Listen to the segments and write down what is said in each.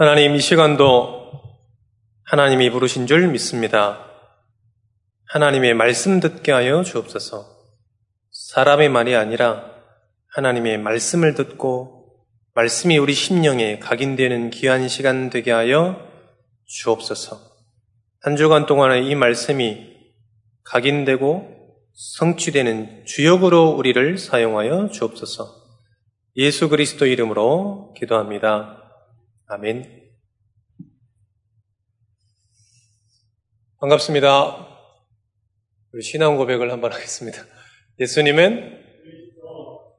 하나님 이 시간도 하나님이 부르신 줄 믿습니다. 하나님의 말씀 듣게 하여 주옵소서. 사람의 말이 아니라 하나님의 말씀을 듣고 말씀이 우리 심령에 각인되는 귀한 시간 되게 하여 주옵소서. 한 주간 동안에 이 말씀이 각인되고 성취되는 주역으로 우리를 사용하여 주옵소서. 예수 그리스도 이름으로 기도합니다. 아멘. 반갑습니다. 우리 신앙 고백을 한번 하겠습니다. 예수님은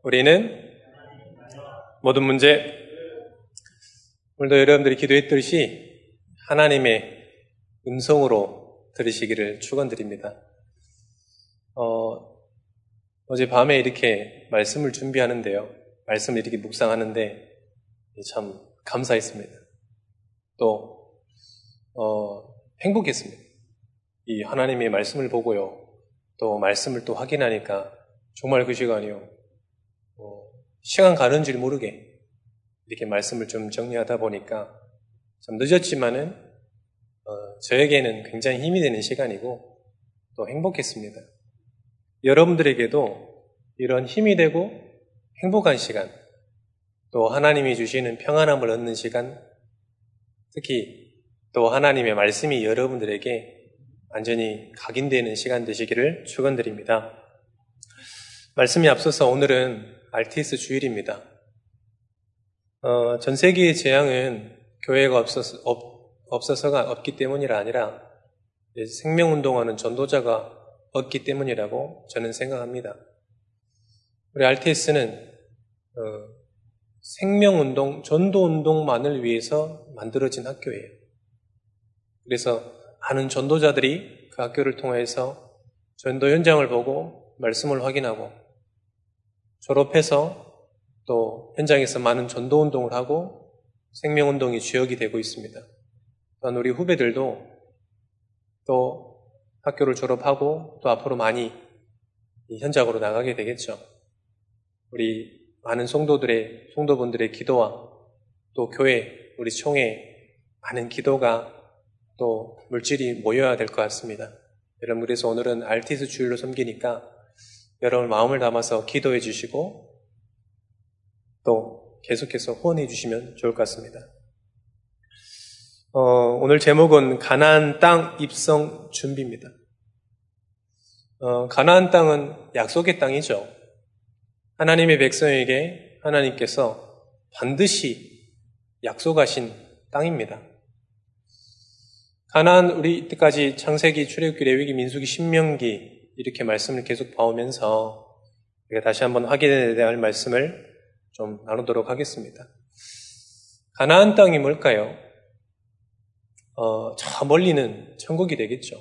우리는 모든 문제 오늘도 여러분들이 기도했듯이 하나님의 음성으로 들으시기를 축원드립니다. 어, 어제 밤에 이렇게 말씀을 준비하는데요. 말씀을 이렇게 묵상하는데 참 감사했습니다. 또 어, 행복했습니다. 이 하나님의 말씀을 보고요. 또 말씀을 또 확인하니까 정말 그 시간이요. 어, 시간 가는 줄 모르게 이렇게 말씀을 좀 정리하다 보니까 좀 늦었지만은 어, 저에게는 굉장히 힘이 되는 시간이고 또 행복했습니다. 여러분들에게도 이런 힘이 되고 행복한 시간, 또 하나님이 주시는 평안함을 얻는 시간, 특히 또 하나님의 말씀이 여러분들에게 완전히 각인되는 시간 되시기를 축원드립니다. 말씀이 앞서서 오늘은 RTS 주일입니다. 어, 전 세계의 재앙은 교회가 없어서, 없, 가 없기 때문이라 아니라 생명운동하는 전도자가 없기 때문이라고 저는 생각합니다. 우리 RTS는 어, 생명운동, 전도운동만을 위해서 만들어진 학교예요. 그래서 많은 전도자들이 그 학교를 통해서 전도 현장을 보고 말씀을 확인하고 졸업해서 또 현장에서 많은 전도운동을 하고 생명운동이 주역이 되고 있습니다. 또한 우리 후배들도 또 학교를 졸업하고 또 앞으로 많이 현장으로 나가게 되겠죠. 우리 많은 성도들의, 성도분들의 기도와 또 교회, 우리 총회 많은 기도가 또 물질이 모여야 될 것 같습니다. 여러분, 그래서 오늘은 알티스 주일로 섬기니까 여러분 마음을 담아서 기도해 주시고 또 계속해서 후원해 주시면 좋을 것 같습니다. 어, 오늘 제목은 가나안 땅 입성 준비입니다. 어, 가나안 땅은 약속의 땅이죠. 하나님의 백성에게 하나님께서 반드시 약속하신 땅입니다. 가나안 우리 이때까지 창세기, 출애굽기, 레위기, 민수기, 신명기 이렇게 말씀을 계속 봐오면서 우리가 다시 한번 확인해야 될 말씀을 좀 나누도록 하겠습니다. 가나안 땅이 뭘까요? 어, 저 멀리는 천국이 되겠죠.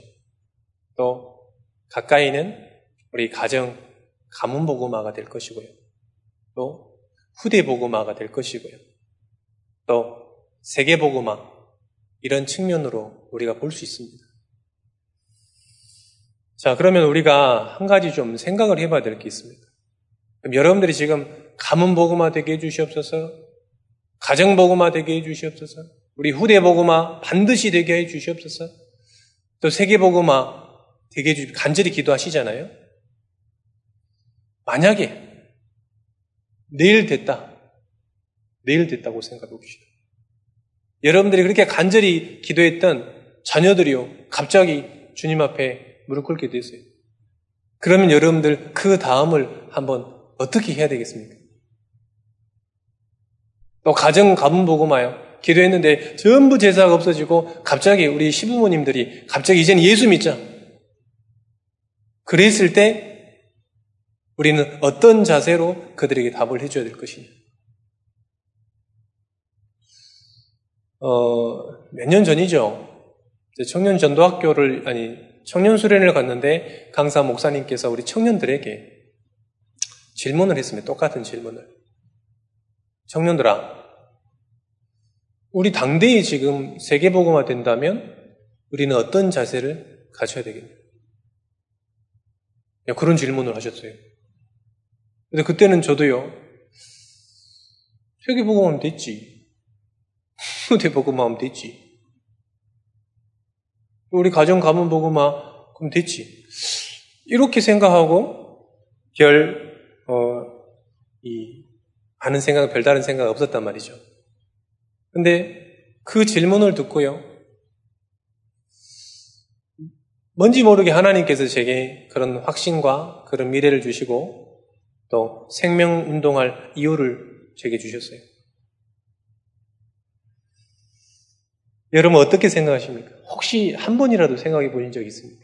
또 가까이는 우리 가정 가문 보고마가 될 것이고요. 또 후대 보고마가 될 것이고요. 또 세계 보고마 이런 측면으로 우리가 볼 수 있습니다. 자, 그러면 우리가 한 가지 좀 생각을 해봐야 될 게 있습니다. 여러분들이 지금 가문 보고마 되게 해주시옵소서, 가정 보고마 되게 해주시옵소서, 우리 후대 보고마 반드시 되게 해주시옵소서, 또 세계 보고마 되게 해주 간절히 기도하시잖아요. 만약에 내일 됐다. 내일 됐다고 생각해 봅시다. 여러분들이 그렇게 간절히 기도했던 자녀들이요. 갑자기 주님 앞에 무릎 꿇게 됐어요. 그러면 여러분들 그 다음을 한번 어떻게 해야 되겠습니까? 또 가정 가문 보고 마요. 기도했는데 전부 제사가 없어지고 갑자기 우리 시부모님들이 갑자기 이제는 예수 믿자. 그랬을 때 우리는 어떤 자세로 그들에게 답을 해줘야 될 것이냐. 어, 몇 년 전이죠. 청년 전도학교를, 아니, 청년 수련을 갔는데 강사 목사님께서 우리 청년들에게 질문을 했습니다. 똑같은 질문을. 청년들아, 우리 당대에 지금 세계보고가 된다면 우리는 어떤 자세를 가져야 되겠냐? 그런 질문을 하셨어요. 근데 그때는 저도요, 세계 보고 하면 됐지. 어디 보고만 하면 됐지. 우리 가정 가문 보고만 그럼 됐지. 이렇게 생각하고 별, 어, 이, 아는 생각, 별다른 생각 없었단 말이죠. 근데 그 질문을 듣고요. 뭔지 모르게 하나님께서 제게 그런 확신과 그런 미래를 주시고 또 생명 운동할 이유를 제게 주셨어요. 여러분 어떻게 생각하십니까? 혹시 한 번이라도 생각해 보신 적 있습니까?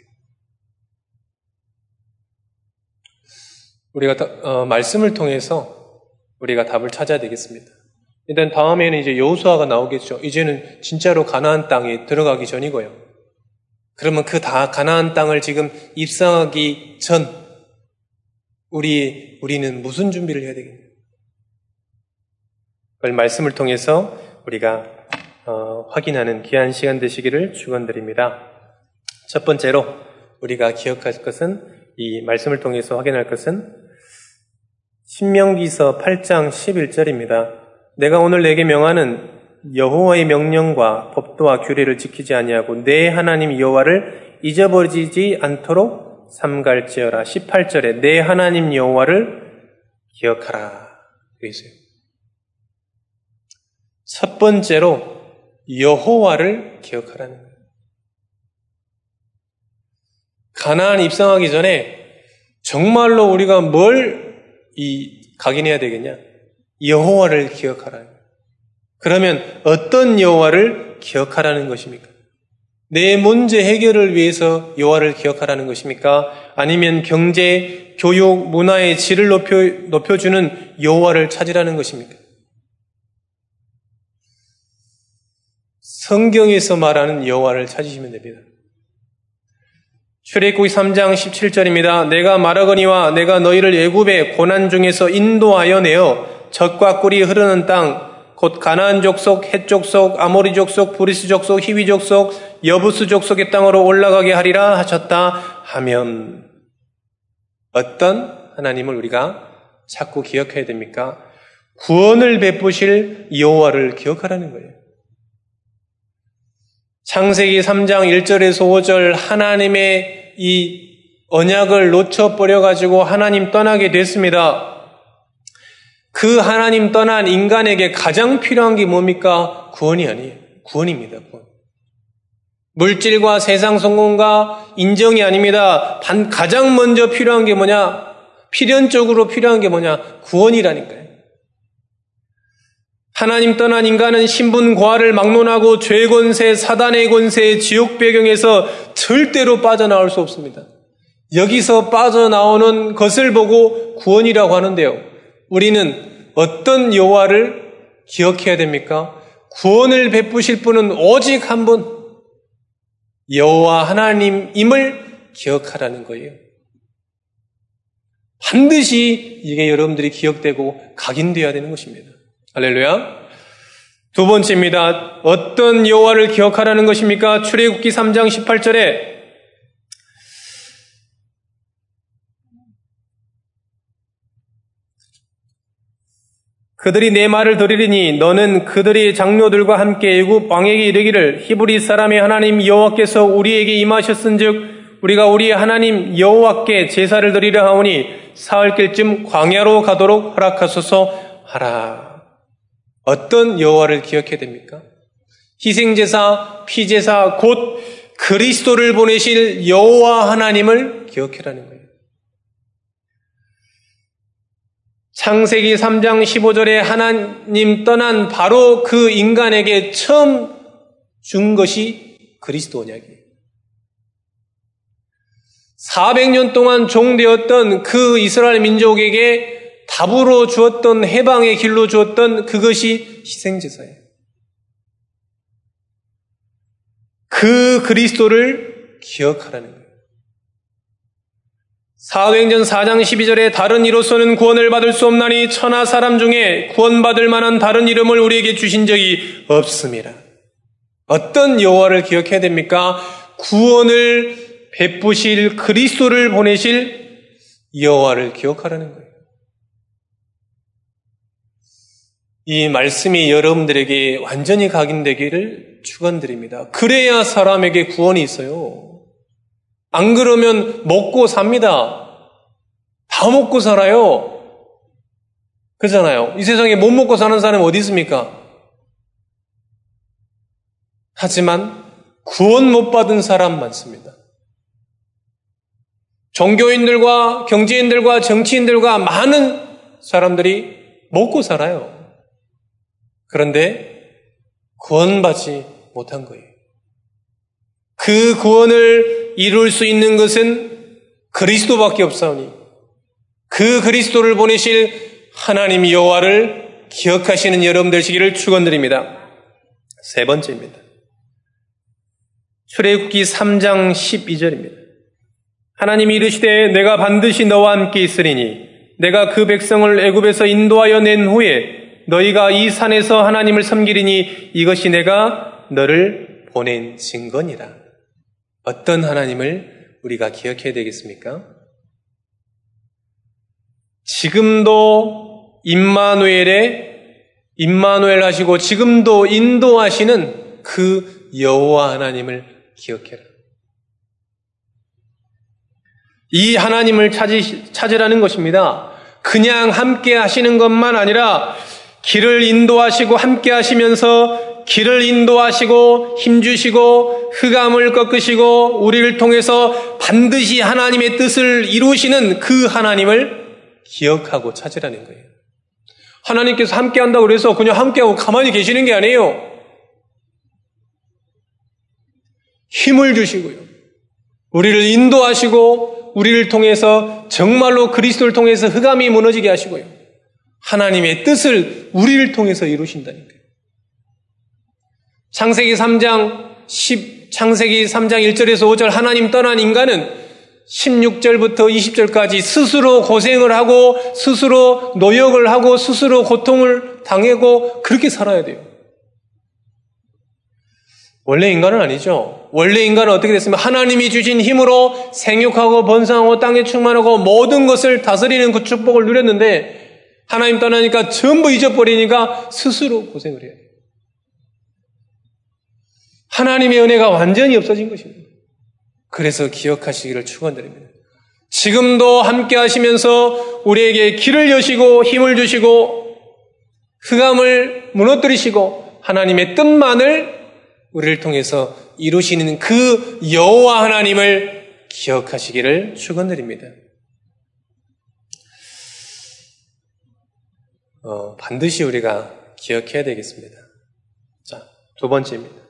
우리가 어, 말씀을 통해서 우리가 답을 찾아야 되겠습니다. 일단 다음에는 이제 여호수아가 나오겠죠. 이제는 진짜로 가나안 땅에 들어가기 전이고요. 그러면 그 다 가나안 땅을 지금 입성하기 전 우리 우리는 무슨 준비를 해야 되겠냐? 그걸 말씀을 통해서 우리가 어, 확인하는 귀한 시간 되시기를 축원드립니다. 첫 번째로 우리가 기억할 것은 이 말씀을 통해서 확인할 것은 신명기서 8장 11절입니다. 내가 오늘 내게 명하는 여호와의 명령과 법도와 규례를 지키지 아니하고 내 하나님 여호와를 잊어버리지 않도록 삼갈지어라. 18절에 내 하나님 여호와를 기억하라. 있어요. 첫 번째로 여호와를 기억하라는 거예요. 가나안 입성하기 전에 정말로 우리가 뭘 이 각인해야 되겠냐? 여호와를 기억하라. 그러면 어떤 여호와를 기억하라는 것입니까? 내 문제 해결을 위해서 여호와를 기억하라는 것입니까? 아니면 경제, 교육, 문화의 질을 높여 높여주는 여호와를 찾으라는 것입니까? 성경에서 말하는 여호와를 찾으시면 됩니다. 출애굽기 3장 17절입니다. 내가 말하거니와 내가 너희를 애굽의 고난 중에서 인도하여 내어 젖과 꿀이 흐르는 땅 곧 가나안 족속, 헷 족속, 아모리 족속, 브리스 족속, 히위 족속, 여부스 족속의 땅으로 올라가게 하리라 하셨다 하면 어떤 하나님을 우리가 자꾸 기억해야 됩니까? 구원을 베푸실 여호와를 기억하라는 거예요. 창세기 3장 1절에서 5절 하나님의 이 언약을 놓쳐버려 가지고 하나님 떠나게 됐습니다. 그 하나님 떠난 인간에게 가장 필요한 게 뭡니까? 구원이 아니에요. 구원입니다. 구원. 물질과 세상 성공과 인정이 아닙니다. 단 가장 먼저 필요한 게 뭐냐? 필연적으로 필요한 게 뭐냐? 구원이라니까요. 하나님 떠난 인간은 신분 과를 막론하고 죄 권세, 사단의 권세, 지옥 배경에서 절대로 빠져나올 수 없습니다. 여기서 빠져나오는 것을 보고 구원이라고 하는데요. 우리는 어떤 여호와를 기억해야 됩니까? 구원을 베푸실 분은 오직 한 분, 여호와 하나님임을 기억하라는 거예요. 반드시 이게 여러분들이 기억되고 각인되어야 되는 것입니다. 할렐루야. 두 번째입니다. 어떤 여호와를 기억하라는 것입니까? 출애굽기 3장 18절에 그들이 내 말을 들으리니 너는 그들이 장로들과 함께 애굽 왕에게 이르기를 히브리 사람의 하나님 여호와께서 우리에게 임하셨은즉 우리가 우리 하나님 여호와께 제사를 드리려 하오니 사흘길쯤 광야로 가도록 허락하소서 하라. 어떤 여호와를 기억해야 됩니까? 희생제사, 피제사, 곧 그리스도를 보내실 여호와 하나님을 기억해라는 거예요. 창세기 3장 15절에 하나님 떠난 바로 그 인간에게 처음 준 것이 그리스도 언약이에요. 400년 동안 종되었던 그 이스라엘 민족에게 답으로 주었던 해방의 길로 주었던 그것이 희생제사예요. 그 그리스도를 기억하라는 거예요. 사도행전 4장 12절에 다른 이로서는 구원을 받을 수 없나니 천하 사람 중에 구원받을 만한 다른 이름을 우리에게 주신 적이 없습니다. 어떤 여호와를 기억해야 됩니까? 구원을 베푸실 그리스도를 보내실 여호와를 기억하라는 거예요. 이 말씀이 여러분들에게 완전히 각인되기를 축원드립니다. 그래야 사람에게 구원이 있어요. 안 그러면 먹고 삽니다. 다 먹고 살아요. 그잖아요. 이 세상에 못 먹고 사는 사람이 어디 있습니까? 하지만 구원 못 받은 사람 많습니다. 종교인들과 경제인들과 정치인들과 많은 사람들이 먹고 살아요. 그런데 구원받지 못한 거예요. 그 구원을 이룰 수 있는 것은 그리스도밖에 없사오니 그 그리스도를 보내실 하나님 여호와를 기억하시는 여러분 들시기를 축원드립니다. 세 번째입니다. 출애굽기 3장 12절입니다. 하나님이 이르시되 내가 반드시 너와 함께 있으리니 내가 그 백성을 애굽에서 인도하여 낸 후에 너희가 이 산에서 하나님을 섬기리니 이것이 내가 너를 보낸 증거니라. 어떤 하나님을 우리가 기억해야 되겠습니까? 지금도 임마누엘의 임마누엘 하시고 지금도 인도하시는 그 여호와 하나님을 기억해라. 이 하나님을 찾으, 찾으라는 것입니다. 그냥 함께 하시는 것만 아니라 길을 인도하시고 함께 하시면서 길을 인도하시고 힘주시고 흑암을 꺾으시고 우리를 통해서 반드시 하나님의 뜻을 이루시는 그 하나님을 기억하고 찾으라는 거예요. 하나님께서 함께 한다고 그래서 그냥 함께하고 가만히 계시는 게 아니에요. 힘을 주시고요. 우리를 인도하시고 우리를 통해서 정말로 그리스도를 통해서 흑암이 무너지게 하시고요. 하나님의 뜻을 우리를 통해서 이루신다니까요. 창세기 3장 10, 창세기 3장 1절에서 5절 하나님 떠난 인간은 16절부터 20절까지 스스로 고생을 하고 스스로 노역을 하고 스스로 고통을 당하고 그렇게 살아야 돼요. 원래 인간은 아니죠. 원래 인간은 어떻게 됐으면 하나님이 주신 힘으로 생육하고 번성하고 땅에 충만하고 모든 것을 다스리는 그 축복을 누렸는데 하나님 떠나니까 전부 잊어버리니까 스스로 고생을 해야 돼요. 하나님의 은혜가 완전히 없어진 것입니다. 그래서 기억하시기를 축원드립니다. 지금도 함께 하시면서 우리에게 길을 여시고 힘을 주시고 흑암을 무너뜨리시고 하나님의 뜻만을 우리를 통해서 이루시는 그 여호와 하나님을 기억하시기를 축원드립니다. 어, 반드시 우리가 기억해야 되겠습니다. 자, 두 번째입니다.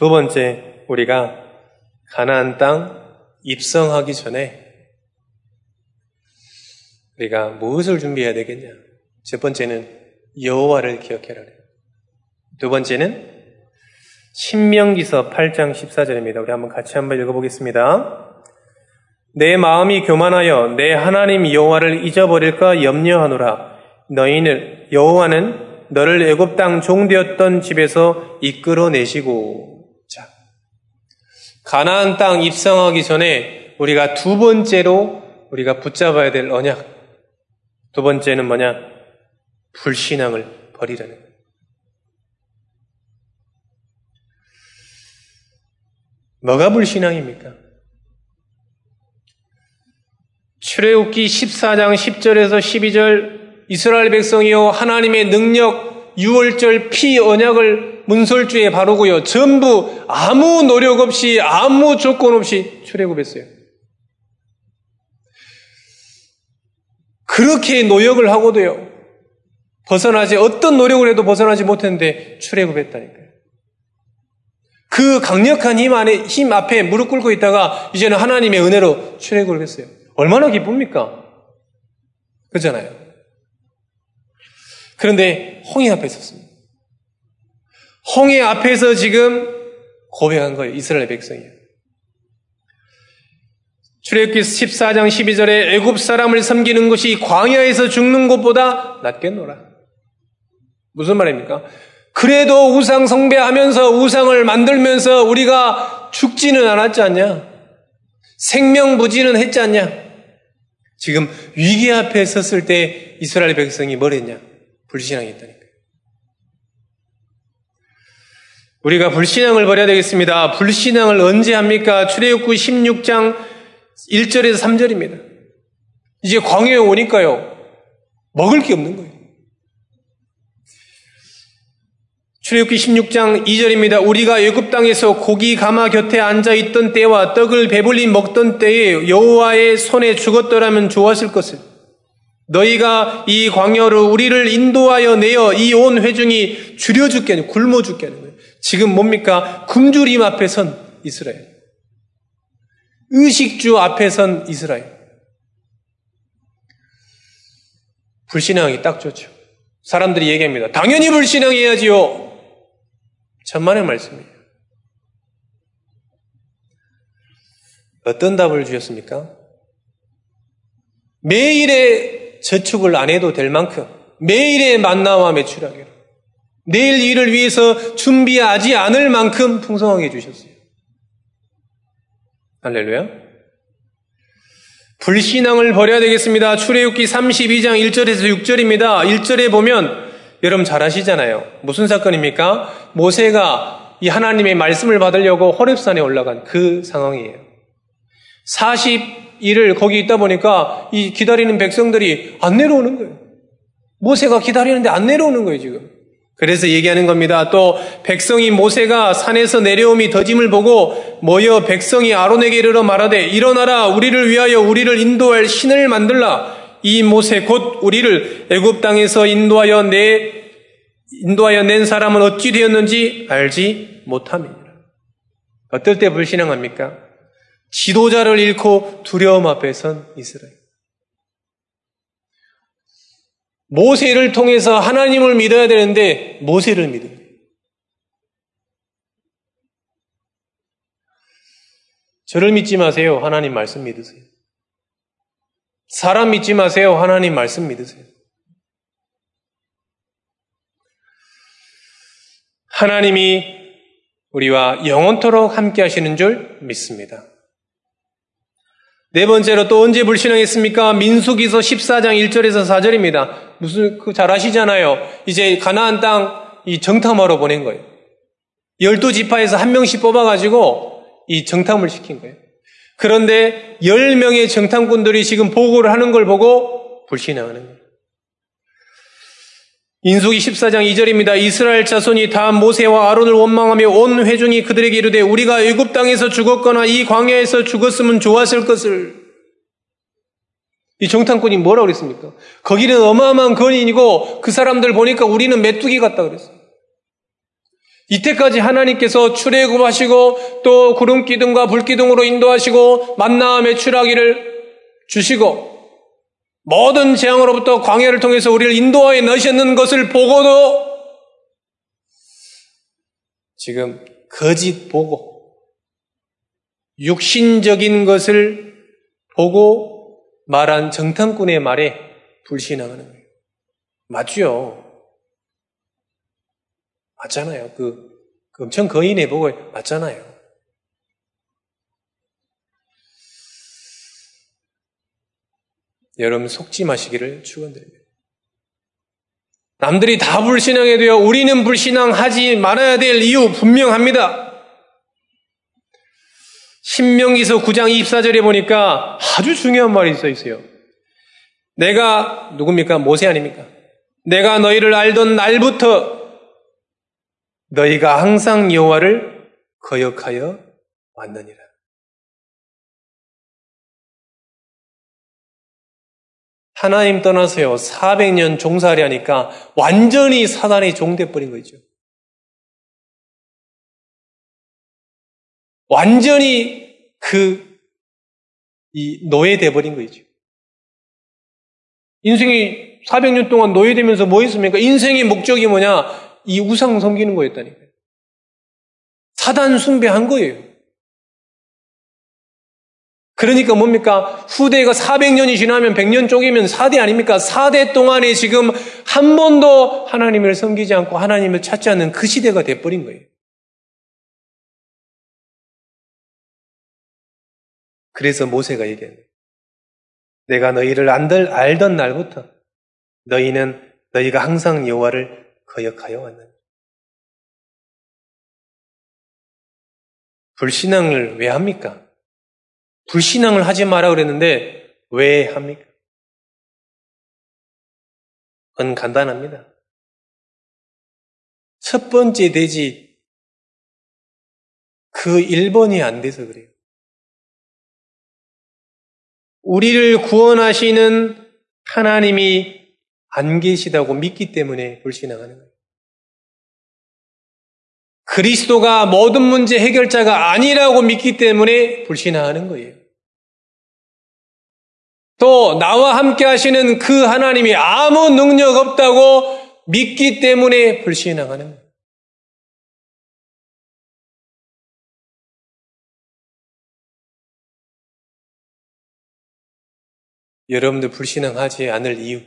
두 번째, 우리가 가나안 땅 입성하기 전에 우리가 무엇을 준비해야 되겠냐? 첫 번째는 여호와를 기억해라. 두 번째는 신명기서 8장 14절입니다. 우리 한번 같이 한번 읽어보겠습니다. 내 마음이 교만하여 내 하나님 여호와를 잊어버릴까 염려하노라. 너희는 여호와는 너를 애굽 땅 종되었던 집에서 이끌어내시고 자 가나안 땅 입성하기 전에 우리가 두 번째로 우리가 붙잡아야 될 언약 두 번째는 뭐냐 불신앙을 버리라는 거예요. 뭐가 불신앙입니까? 출애굽기 14장 10절에서 12절 이스라엘 백성이요 하나님의 능력 유월절 피 언약을 문설주에 바르고요 전부 아무 노력 없이 아무 조건 없이 출애굽했어요. 그렇게 노력을 하고도요 벗어나지 어떤 노력을 해도 벗어나지 못했는데 출애굽했다니까요. 그 강력한 힘 안에 힘 앞에 무릎 꿇고 있다가 이제는 하나님의 은혜로 출애굽을 했어요. 얼마나 기쁩니까? 그렇잖아요. 그런데 홍해 앞에 섰습니다. 홍해 앞에서 지금 고백한 거예요. 이스라엘 백성이. 출애굽기 14장 12절에 애굽 사람을 섬기는 것이 광야에서 죽는 것보다 낫겠노라. 무슨 말입니까? 그래도 우상 성배하면서 우상을 만들면서 우리가 죽지는 않았지 않냐? 생명 부지는 했지 않냐? 지금 위기 앞에 섰을 때 이스라엘 백성이 뭘 했냐? 불신앙이 있다니까요. 우리가 불신앙을 버려야 되겠습니다. 불신앙을 언제 합니까? 출애굽기 16장 1절에서 3절입니다. 이제 광야에 오니까요. 먹을 게 없는 거예요. 출애굽기 16장 2절입니다. 우리가 애굽 땅에서 고기 가마 곁에 앉아 있던 때와 떡을 배불리 먹던 때에 여호와의 손에 죽었더라면 좋았을 것을 너희가 이 광야로 우리를 인도하여 내어 이 온 회중이 줄여 죽게 하는 굶어 죽게 하는 거예요. 지금 뭡니까? 굶주림 앞에 선 이스라엘. 의식주 앞에 선 이스라엘. 불신앙이 딱 좋죠. 사람들이 얘기합니다. 당연히 불신앙해야지요. 천만의 말씀이에요. 어떤 답을 주셨습니까? 매일의 저축을 안 해도 될 만큼 매일의 만나와 매출하기로 내일 일을 위해서 준비하지 않을 만큼 풍성하게 주셨어요. 할렐루야. 불신앙을 버려야 되겠습니다. 출애굽기 32장 1절에서 6절입니다. 1절에 보면 여러분 잘 아시잖아요. 무슨 사건입니까? 모세가 이 하나님의 말씀을 받으려고 호렙산에 올라간 그 상황이에요. 40일을 거기 있다 보니까 이 기다리는 백성들이 안 내려오는 거예요. 모세가 기다리는데 안 내려오는 거예요, 지금. 그래서 얘기하는 겁니다. 또 백성이 모세가 산에서 내려옴이 더짐을 보고 모여 백성이 아론에게 이르러 말하되 일어나라 우리를 위하여 우리를 인도할 신을 만들라 이 모세 곧 우리를 애굽 땅에서 인도하여 내 인도하여 낸 사람은 어찌 되었는지 알지 못함이니라. 어떨 때 불신앙합니까? 지도자를 잃고 두려움 앞에 선 이스라엘. 모세를 통해서 하나님을 믿어야 되는데 모세를 믿어요. 저를 믿지 마세요. 하나님 말씀 믿으세요. 사람 믿지 마세요. 하나님 말씀 믿으세요. 하나님이 우리와 영원토록 함께 하시는 줄 믿습니다. 네 번째로 또 언제 불신앙했습니까? 민수기서 14장 1절에서 4절입니다. 무슨 그 잘 아시잖아요. 이제 가나안 땅 이 정탐하러 보낸 거예요. 열두 지파에서 한 명씩 뽑아가지고 이 정탐을 시킨 거예요. 그런데 열 명의 정탐꾼들이 지금 보고를 하는 걸 보고 불신앙하는 거예요. 인수기 14장 2절입니다. 이스라엘 자손이 다 모세와 아론을 원망하며 온 회중이 그들에게 이르되 우리가 애굽 땅에서 죽었거나 이 광야에서 죽었으면 좋았을 것을 이 정탐꾼이 뭐라고 그랬습니까? 거기는 어마어마한 건인이고 그 사람들 보니까 우리는 메뚜기 같다 그랬어요. 이때까지 하나님께서 출애굽하시고 또 구름 기둥과 불 기둥으로 인도하시고 만나와 매출하기를 주시고 모든 재앙으로부터 광야를 통해서 우리를 인도하여 넣으셨는 것을 보고도 지금 거짓 보고 육신적인 것을 보고 말한 정탐꾼의 말에 불신앙하는 거예요. 맞죠? 맞잖아요. 그, 그 엄청 거인의 보고 맞잖아요. 여러분 속지 마시기를 축원드립니다. 남들이 다 불신앙에 되어 우리는 불신앙하지 말아야 될 이유 분명합니다. 신명기서 9장 24절에 보니까 아주 중요한 말이 써 있어요. 내가 누굽니까? 모세 아닙니까? 내가 너희를 알던 날부터 너희가 항상 여호와를 거역하여 왔느니라. 하나님 떠나서요. 400년 종살이 하니까 완전히 사단의 종돼 버린 거죠. 완전히 그, 이 노예돼 버린 거죠. 인생이 400년 동안 노예되면서 뭐 했습니까? 인생의 목적이 뭐냐? 이 우상 섬기는 거였다니까요. 사단 숭배한 거예요. 그러니까 뭡니까? 후대가 400년이 지나면 100년 쪽이면 4대 아닙니까? 4대 동안에 지금 한 번도 하나님을 섬기지 않고 하나님을 찾지 않는 그 시대가 돼버린 거예요. 그래서 모세가 얘기한 거예요. 내가 너희를 안들 알던 날부터 너희는 너희가 항상 여호와를 거역하여 왔느냐. 불신앙을 왜 합니까? 불신앙을 하지 마라 그랬는데 왜 합니까? 그건 간단합니다. 첫 번째 대지 그 1번이 안 돼서 그래요. 우리를 구원하시는 하나님이 안 계시다고 믿기 때문에 불신앙하는 거예요. 그리스도가 모든 문제 해결자가 아니라고 믿기 때문에 불신앙하는 거예요. 또 나와 함께 하시는 그 하나님이 아무 능력 없다고 믿기 때문에 불신앙하는 거예요. 여러분들 불신앙하지 않을 이유.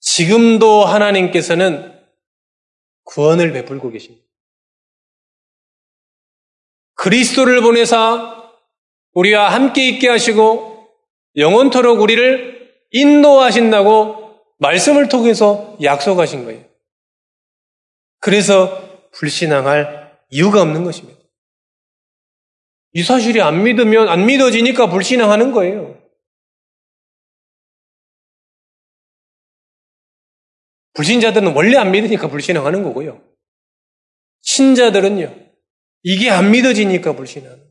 지금도 하나님께서는 구원을 베풀고 계십니다. 그리스도를 보내사 우리와 함께 있게 하시고 영원토록 우리를 인도하신다고 말씀을 통해서 약속하신 거예요. 그래서 불신앙할 이유가 없는 것입니다. 이 사실이 안 믿으면 안 믿어지니까 불신앙하는 거예요. 불신자들은 원래 안 믿으니까 불신앙하는 거고요. 신자들은요, 이게 안 믿어지니까 불신하는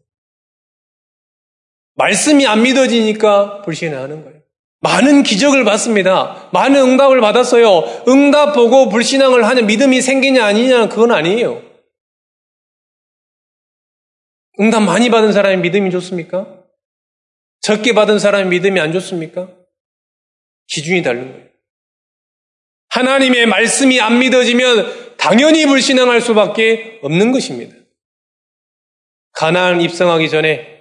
말씀이 안 믿어지니까 불신하는 거예요. 많은 기적을 받습니다. 많은 응답을 받았어요. 응답 보고 불신앙을 하는 믿음이 생기냐 아니냐 그건 아니에요. 응답 많이 받은 사람이 믿음이 좋습니까? 적게 받은 사람이 믿음이 안 좋습니까? 기준이 다른 거예요. 하나님의 말씀이 안 믿어지면 당연히 불신앙할 수밖에 없는 것입니다. 가나안 입성하기 전에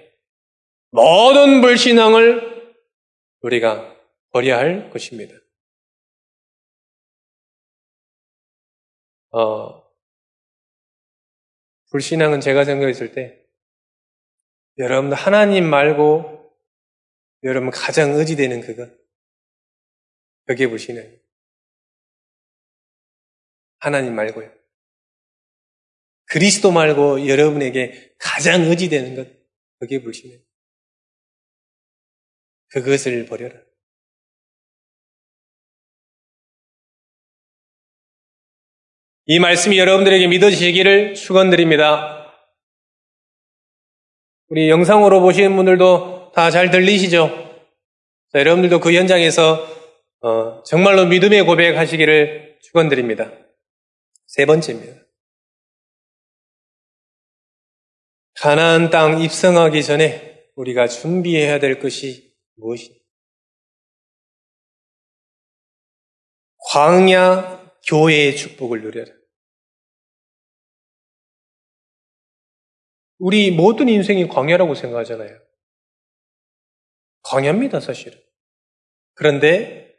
모든 불신앙을 우리가 버려야 할 것입니다. 어, 불신앙은 제가 생각했을 때 여러분 하나님 말고 여러분 가장 의지되는 그것 그게 불신앙이에요. 하나님 말고요. 그리스도 말고 여러분에게 가장 의지되는 것, 그게 불신이에요. 그것을 버려라. 이 말씀이 여러분들에게 믿어지시기를 축원드립니다. 우리 영상으로 보시는 분들도 다 잘 들리시죠? 자, 여러분들도 그 현장에서 어, 정말로 믿음의 고백하시기를 축원드립니다. 세 번째입니다. 가나안 땅 입성하기 전에 우리가 준비해야 될 것이 무엇이? 광야 교회의 축복을 누려라. 우리 모든 인생이 광야라고 생각하잖아요. 광야입니다, 사실은. 그런데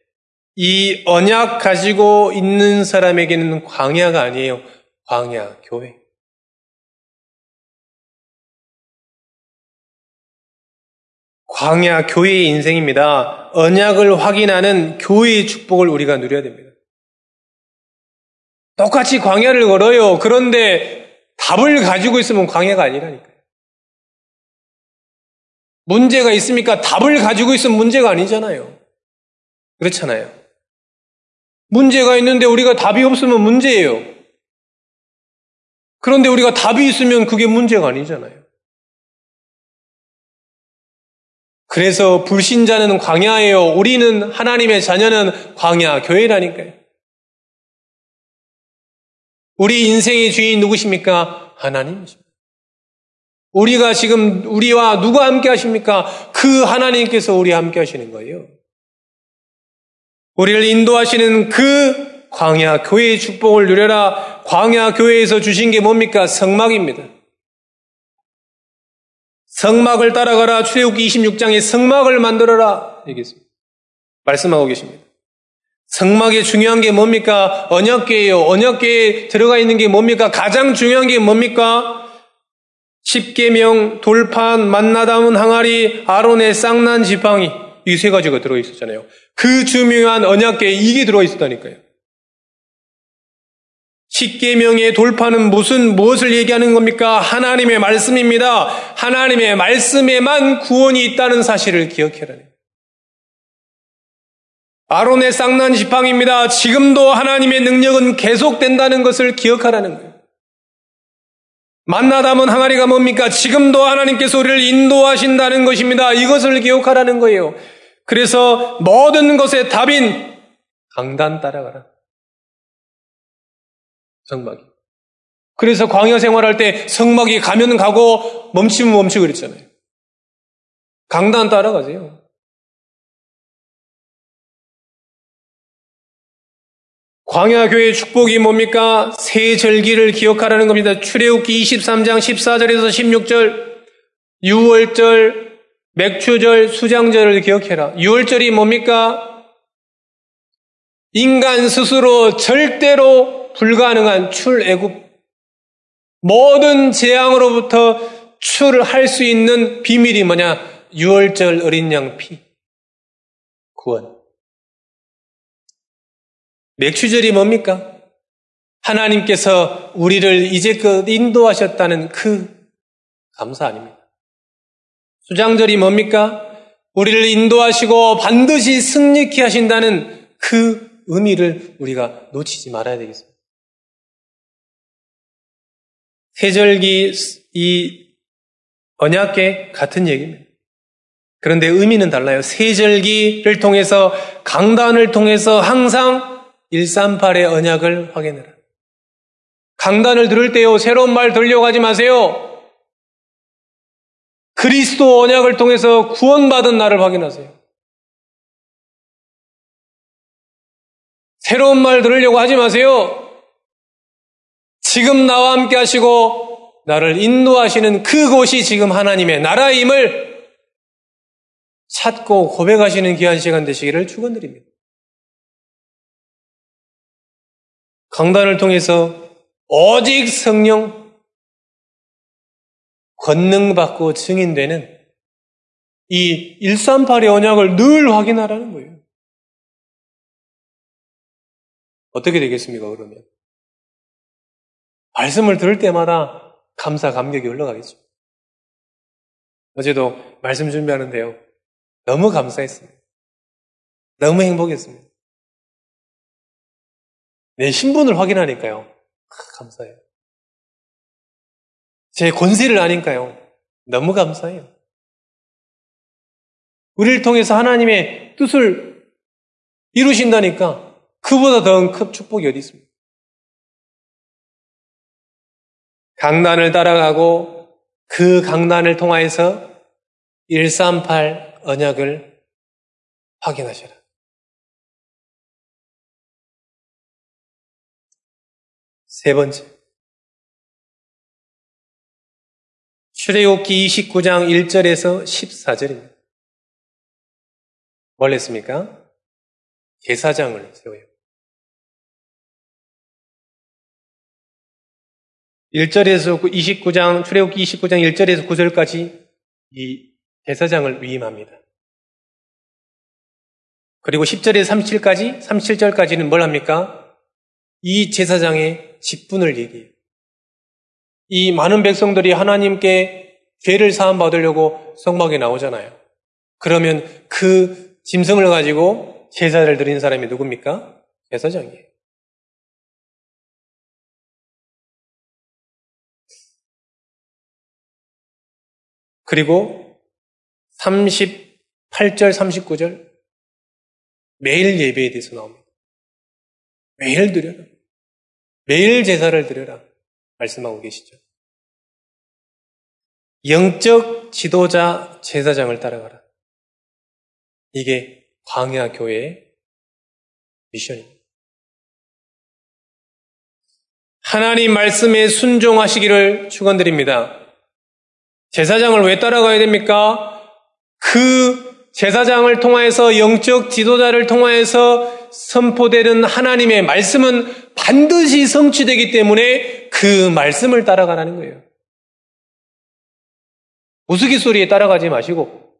이 언약 가지고 있는 사람에게는 광야가 아니에요. 광야, 교회. 광야, 교회의 인생입니다. 언약을 확인하는 교회의 축복을 우리가 누려야 됩니다. 똑같이 광야를 걸어요. 그런데 답을 가지고 있으면 광야가 아니라니까요. 문제가 있습니까? 답을 가지고 있으면 문제가 아니잖아요. 그렇잖아요. 문제가 있는데 우리가 답이 없으면 문제예요. 그런데 우리가 답이 있으면 그게 문제가 아니잖아요. 그래서 불신자는 광야예요. 우리는 하나님의 자녀는 광야, 교회라니까요. 우리 인생의 주인 누구십니까? 하나님이십니다. 우리가 지금 우리와 누가 함께 하십니까? 그 하나님께서 우리 함께 하시는 거예요. 우리를 인도하시는 그 광야 교회의 축복을 누려라. 광야 교회에서 주신 게 뭡니까? 성막입니다. 성막을 따라가라. 출애굽기 26장에 성막을 만들어라. 얘기했습니다. 말씀하고 계십니다. 성막의 중요한 게 뭡니까? 언약계예요. 언약계에 들어가 있는 게 뭡니까? 가장 중요한 게 뭡니까? 십계명, 돌판, 만나담은 항아리, 아론의 쌍난 지팡이. 이 세 가지가 들어 있었잖아요. 그 중요한 언약계에 이게 들어 있었다니까요. 십계명의 돌파는 무슨 무엇을 얘기하는 겁니까? 하나님의 말씀입니다. 하나님의 말씀에만 구원이 있다는 사실을 기억해라는 아론의 쌍난 지팡입니다. 지금도 하나님의 능력은 계속된다는 것을 기억하라는 거예요. 만나 담은 항아리가 뭡니까? 지금도 하나님께서 우리를 인도하신다는 것입니다. 이것을 기억하라는 거예요. 그래서 모든 것의 답인 강단 따라가라. 성막이. 그래서 광야 생활할 때 성막이 가면 가고 멈추면 멈추고 그랬잖아요. 강단 따라가세요. 광야교회의 축복이 뭡니까? 새 절기를 기억하라는 겁니다. 출애굽기 23장 14절에서 16절, 6월절, 맥추절, 수장절을 기억해라. 6월절이 뭡니까? 인간 스스로 절대로 불가능한 출애굽 모든 재앙으로부터 출할 수 있는 비밀이 뭐냐? 6월절 어린 양 피. 구원. 맥추절이 뭡니까? 하나님께서 우리를 이제껏 인도하셨다는 그 감사 아닙니다. 수장절이 뭡니까? 우리를 인도하시고 반드시 승리케 하신다는 그 의미를 우리가 놓치지 말아야 되겠습니다. 세절기 이 언약계 같은 얘기입니다. 그런데 의미는 달라요. 세절기를 통해서 강단을 통해서 항상 138의 언약을 확인해라. 강단을 들을 때요, 새로운 말 들려가지 마세요. 그리스도 언약을 통해서 구원받은 나를 확인하세요. 새로운 말 들으려고 하지 마세요. 지금 나와 함께 하시고 나를 인도하시는 그곳이 지금 하나님의 나라임을 찾고 고백하시는 귀한 시간 되시기를 축원드립니다. 강단을 통해서 오직 성령 권능 받고 증인되는 이 138의 언약을 늘 확인하라는 거예요. 어떻게 되겠습니까, 그러면? 말씀을 들을 때마다 감사, 감격이 올라가겠죠. 어제도 말씀 준비하는데요. 너무 감사했습니다. 너무 행복했습니다. 내 신분을 확인하니까요. 아, 감사해요. 제 권세를 아니까요. 너무 감사해요. 우리를 통해서 하나님의 뜻을 이루신다니까 그보다 더 큰 축복이 어디 있습니까? 강단을 따라가고 그 강단을 통하여서 138 언약을 확인하셔라. 세 번째. 출애굽기 29장 1절에서 14절입니다. 뭘 했습니까? 제사장을 세워요. 1절에서 29장, 출애굽기 29장 1절에서 9절까지 이 제사장을 위임합니다. 그리고 10절에서 37까지, 37절까지는 뭘 합니까? 이 제사장의 직분을 얘기해요. 이 많은 백성들이 하나님께 죄를 사함 받으려고 성막에 나오잖아요. 그러면 그 짐승을 가지고 제사를 드린 사람이 누굽니까? 제사장이에요. 그리고 38절, 39절 매일 예배에 대해서 나옵니다. 매일 드려라. 매일 제사를 드려라. 말씀하고 계시죠. 영적 지도자 제사장을 따라가라. 이게 광야 교회의 미션입니다. 하나님 말씀에 순종하시기를 축원드립니다. 제사장을 왜 따라가야 됩니까? 그 제사장을 통하여서 영적 지도자를 통하여서 선포되는 하나님의 말씀은 반드시 성취되기 때문에 그 말씀을 따라가라는 거예요. 우스갯소리에 따라가지 마시고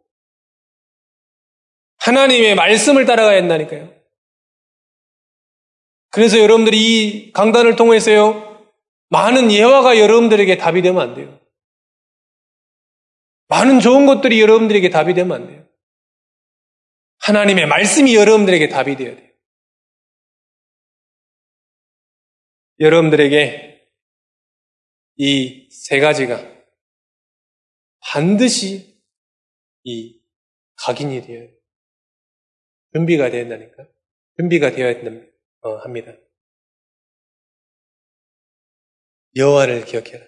하나님의 말씀을 따라가야 한다니까요. 그래서 여러분들이 이 강단을 통해서요, 많은 예화가 여러분들에게 답이 되면 안 돼요. 많은 좋은 것들이 여러분들에게 답이 되면 안 돼요. 하나님의 말씀이 여러분들에게 답이 되어야 돼요. 여러분들에게 이 세 가지가 반드시 이 각인이 되어야 돼요. 준비가 되어야 된다니까. 준비가 되어야 어, 합니다. 여호와를 기억해라.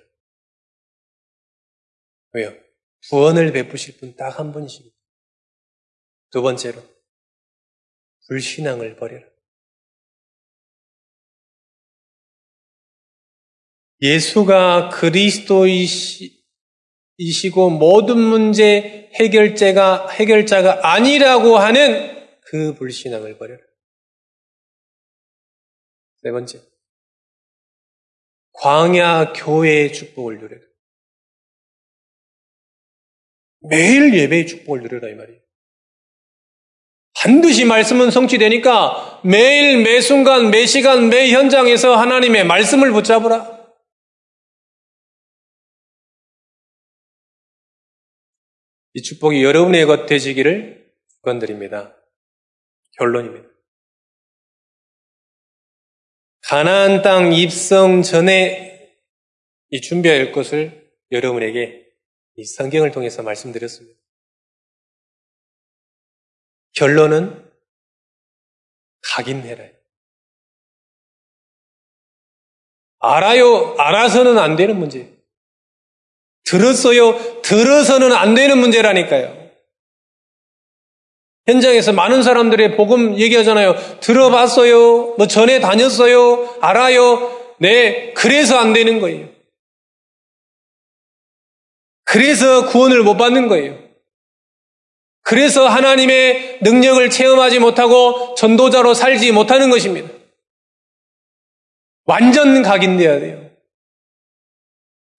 왜요? 구원을 베푸실 분 딱 한 분이십니다. 두 번째로 불신앙을 버려라. 예수가 그리스도이시고 모든 문제 해결자가 해결자가 아니라고 하는 그 불신앙을 버려라. 네 번째. 광야 교회의 축복을 누려라. 매일 예배의 축복을 누려라 이 말이에요. 반드시 말씀은 성취되니까 매일 매 순간 매 시간 매 현장에서 하나님의 말씀을 붙잡으라. 이 축복이 여러분의 것 되시기를 축원드립니다. 결론입니다. 가나안 땅 입성 전에 이 준비해야 할 것을 여러분에게 이 성경을 통해서 말씀드렸습니다. 결론은 각인해라. 알아요, 알아서는 안 되는 문제. 들었어요, 들어서는 안 되는 문제라니까요. 현장에서 많은 사람들의 복음 얘기하잖아요. 들어봤어요. 뭐 전에 다녔어요. 알아요. 네. 그래서 안 되는 거예요. 그래서 구원을 못 받는 거예요. 그래서 하나님의 능력을 체험하지 못하고 전도자로 살지 못하는 것입니다. 완전 각인돼야 돼요.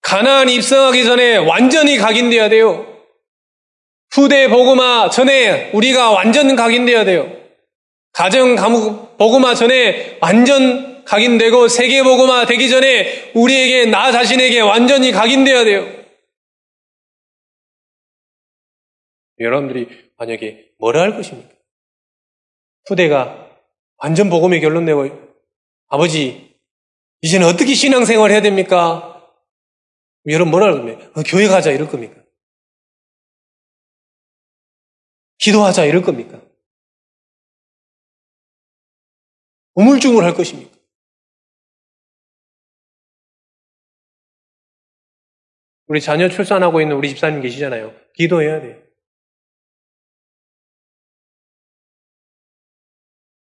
가나안 입성하기 전에 완전히 각인돼야 돼요. 후대 복음화 전에 우리가 완전 각인되어야 돼요. 가정 복음화 전에 완전 각인되고 세계 복음화 되기 전에 우리에게 나 자신에게 완전히 각인되어야 돼요. 여러분들이 만약에 뭐라 할 것입니까? 후대가 완전 복음의 결론 내고 아버지 이제는 어떻게 신앙생활 해야 됩니까? 여러분 뭐라 할 겁니까? 어, 교회 가자 이럴 겁니까? 기도하자 이럴 겁니까? 우물쭈물 할 것입니까? 우리 자녀 출산하고 있는 우리 집사님 계시잖아요. 기도해야 돼요.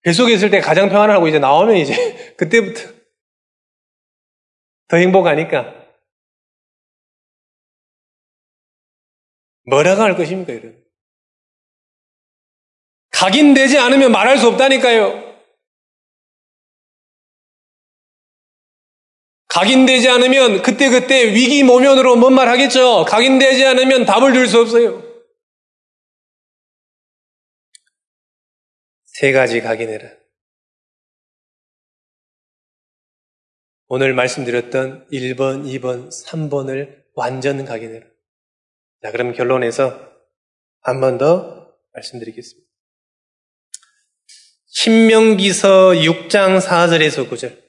뱃속에 있을 때 가장 평안하고 이제 나오면 이제 그때부터 더 행복하니까 뭐라고 할 것입니까, 이런? 각인되지 않으면 말할 수 없다니까요. 각인되지 않으면 그때그때 위기 모면으로 뭔 말 하겠죠. 각인되지 않으면 답을 줄 수 없어요. 세 가지 각인해라. 오늘 말씀드렸던 1번, 2번, 3번을 완전 각인해라. 자, 그럼 결론에서 한 번 더 말씀드리겠습니다. 신명기서 6장 4절에서 9절.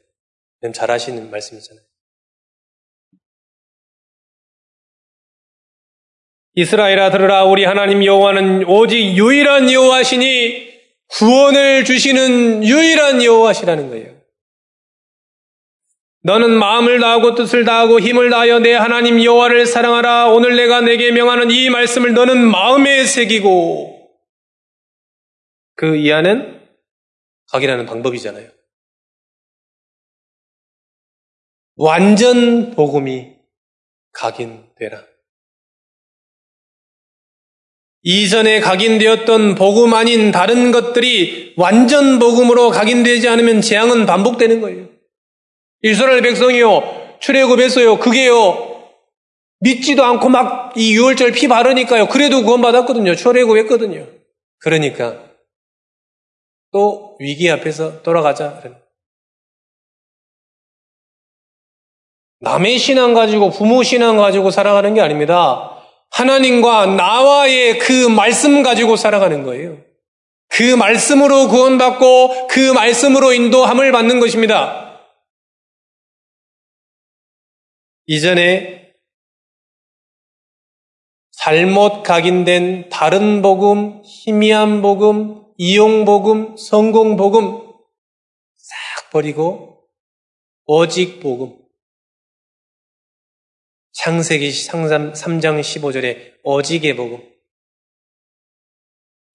잘 아시는 말씀이잖아요. 이스라엘아 들으라 우리 하나님 여호와는 오직 유일한 여호와시니 구원을 주시는 유일한 여호와시라는 거예요. 너는 마음을 다하고 뜻을 다하고 힘을 다하여 내 하나님 여호와를 사랑하라. 오늘 내가 내게 명하는 이 말씀을 너는 마음에 새기고 그 이하는 각인하는 방법이잖아요. 완전 복음이 각인 되라. 이전에 각인되었던 복음 아닌 다른 것들이 완전 복음으로 각인되지 않으면 재앙은 반복되는 거예요. 이스라엘 백성이요, 출애굽했어요. 그게요, 믿지도 않고 막 이 유월절 피 바르니까요. 그래도 구원받았거든요. 출애굽했거든요. 그러니까 또 위기 앞에서 돌아가자. 남의 신앙 가지고 부모 신앙 가지고 살아가는 게 아닙니다. 하나님과 나와의 그 말씀 가지고 살아가는 거예요. 그 말씀으로 구원받고 그 말씀으로 인도함을 받는 것입니다. 이전에 잘못 각인된 다른 복음, 희미한 복음, 이용 복음, 성공 복음 싹 버리고 오직 복음. 창세기 3장 15절에 오직의 복음.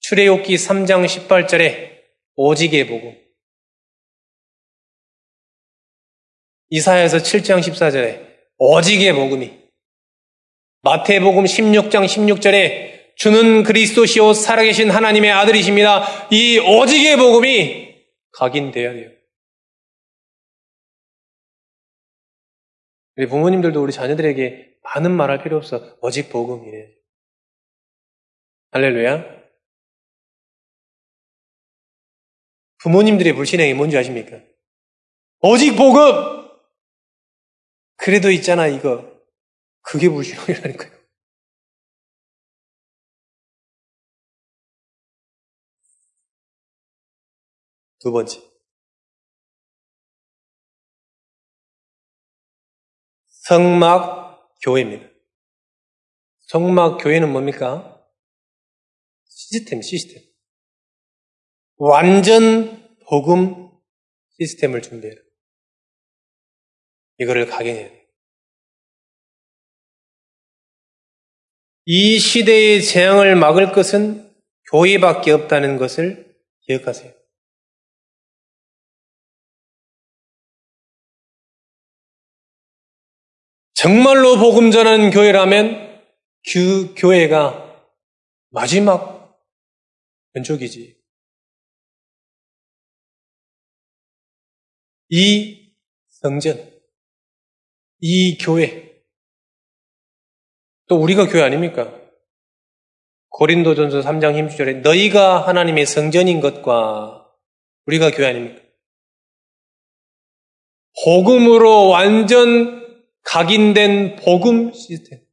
출애굽기 3장 18절에 오직의 복음. 이사야서 7장 14절에 오직의 복음이 마태복음 16장 16절에 주는 그리스도시오 살아계신 하나님의 아들이십니다. 이 오직의 복음이 각인돼야 돼요. 우리 부모님들도 우리 자녀들에게 많은 말할 필요 없어. 오직 복음이래. 할렐루야. 부모님들의 불신앙이 뭔지 아십니까? 오직 복음! 그래도 있잖아, 이거. 그게 불신앙이라니까요. 두 번째. 성막 교회입니다. 성막 교회는 뭡니까? 시스템, 시스템. 완전 복음 시스템을 준비해라. 이거를 각인해야 돼. 이 시대의 재앙을 막을 것은 교회밖에 없다는 것을 기억하세요. 정말로 복음 전하는 교회라면 그 교회가 마지막 연족이지. 이 성전, 이 교회, 또 우리가 교회 아닙니까? 고린도전서 3장 힘주절에 너희가 하나님의 성전인 것과 우리가 교회 아닙니까? 복음으로 완전 각인된 복음 시스템.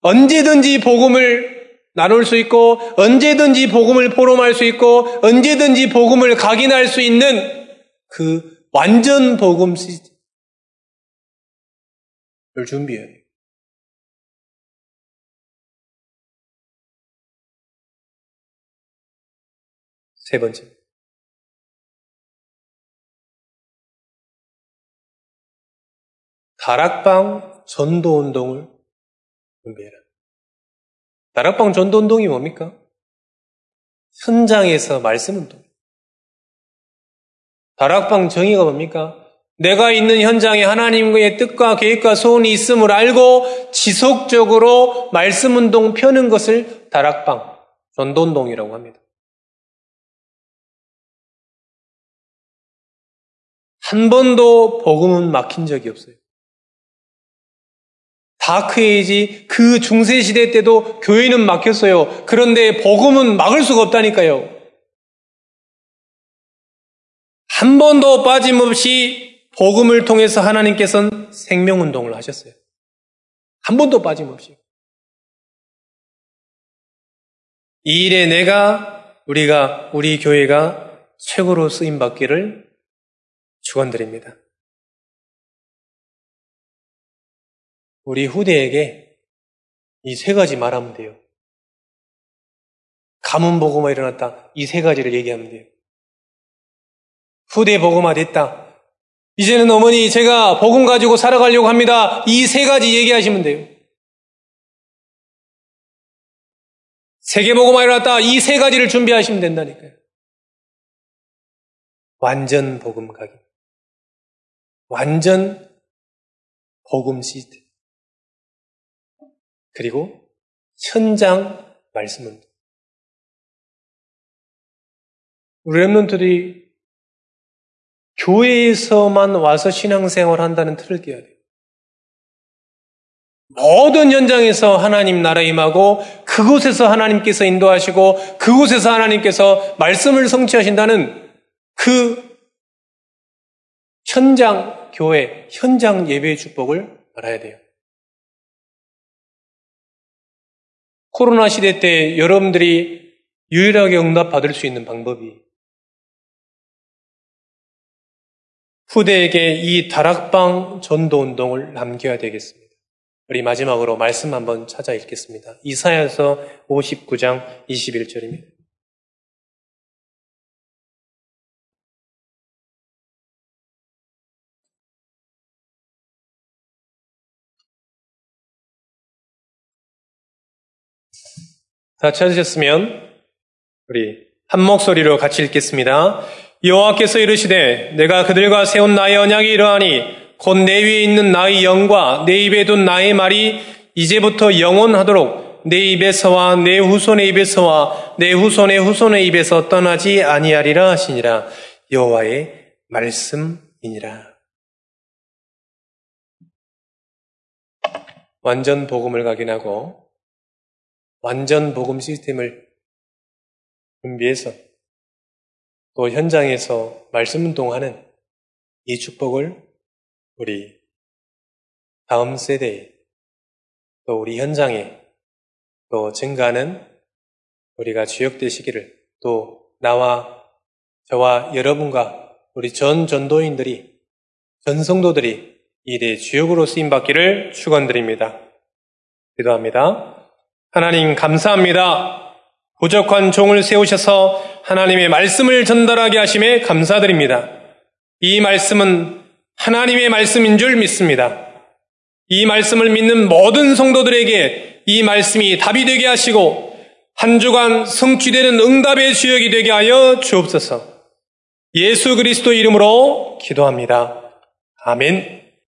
언제든지 복음을 나눌 수 있고 언제든지 복음을 포럼할 수 있고 언제든지 복음을 각인할 수 있는 그 완전 복음 시스템을 준비해야 돼요. 세 번째. 다락방 전도 운동을 준비해라. 다락방 전도 운동이 뭡니까? 현장에서 말씀 운동. 다락방 정의가 뭡니까? 내가 있는 현장에 하나님의 뜻과 계획과 소원이 있음을 알고 지속적으로 말씀 운동 펴는 것을 다락방, 전도 운동이라고 합니다. 한 번도 복음은 막힌 적이 없어요. 다크에이지 그 중세 시대 때도 교회는 막혔어요. 그런데 복음은 막을 수가 없다니까요. 한 번도 빠짐없이 복음을 통해서 하나님께서는 생명 운동을 하셨어요. 한 번도 빠짐없이. 이 일에 내가, 우리가, 우리 교회가 최고로 쓰임 받기를 축원드립니다. 우리 후대에게 이 세 가지 말하면 돼요. 가문 보고마 일어났다. 이 세 가지를 얘기하면 돼요. 후대 보고마 됐다. 이제는 어머니 제가 복음 가지고 살아가려고 합니다. 이 세 가지 얘기하시면 돼요. 세계 보고마 일어났다. 이 세 가지를 준비하시면 된다니까요. 완전 복음 가기. 완전 복음 시스템. 그리고 현장 말씀은 우리 랩런들이 교회에서만 와서 신앙생활 한다는 틀을 깨야 돼요. 모든 현장에서 하나님 나라 임하고 그곳에서 하나님께서 인도하시고 그곳에서 하나님께서 말씀을 성취하신다는 그 현장 교회, 현장 예배의 축복을 알아야 돼요. 코로나 시대 때 여러분들이 유일하게 응답받을 수 있는 방법이 후대에게 이 다락방 전도 운동을 남겨야 되겠습니다. 우리 마지막으로 말씀 한번 찾아 읽겠습니다. 이사야서 59장 21절입니다. 다 찾으셨으면 우리 한 목소리로 같이 읽겠습니다. 여호와께서 이르시되 내가 그들과 세운 나의 언약이 이러하니 곧 내 위에 있는 나의 영과 내 입에 둔 나의 말이 이제부터 영원하도록 내 입에서와 내 후손의 입에서와 내 후손의 후손의 입에서 떠나지 아니하리라 하시니라 여호와의 말씀이니라. 완전 복음을 각인하고 완전 복음 시스템을 준비해서 또 현장에서 말씀 운동하는 이 축복을 우리 다음 세대에 또 우리 현장에 또 증가하는 우리가 주역 되시기를 또 나와 저와 여러분과 우리 전 전도인들이 전 성도들이 이대 주역으로 쓰임 받기를 축원드립니다. 기도합니다. 하나님 감사합니다. 부족한 종을 세우셔서 하나님의 말씀을 전달하게 하심에 감사드립니다. 이 말씀은 하나님의 말씀인 줄 믿습니다. 이 말씀을 믿는 모든 성도들에게 이 말씀이 답이 되게 하시고 한 주간 성취되는 응답의 주역이 되게 하여 주옵소서. 예수 그리스도 이름으로 기도합니다. 아멘.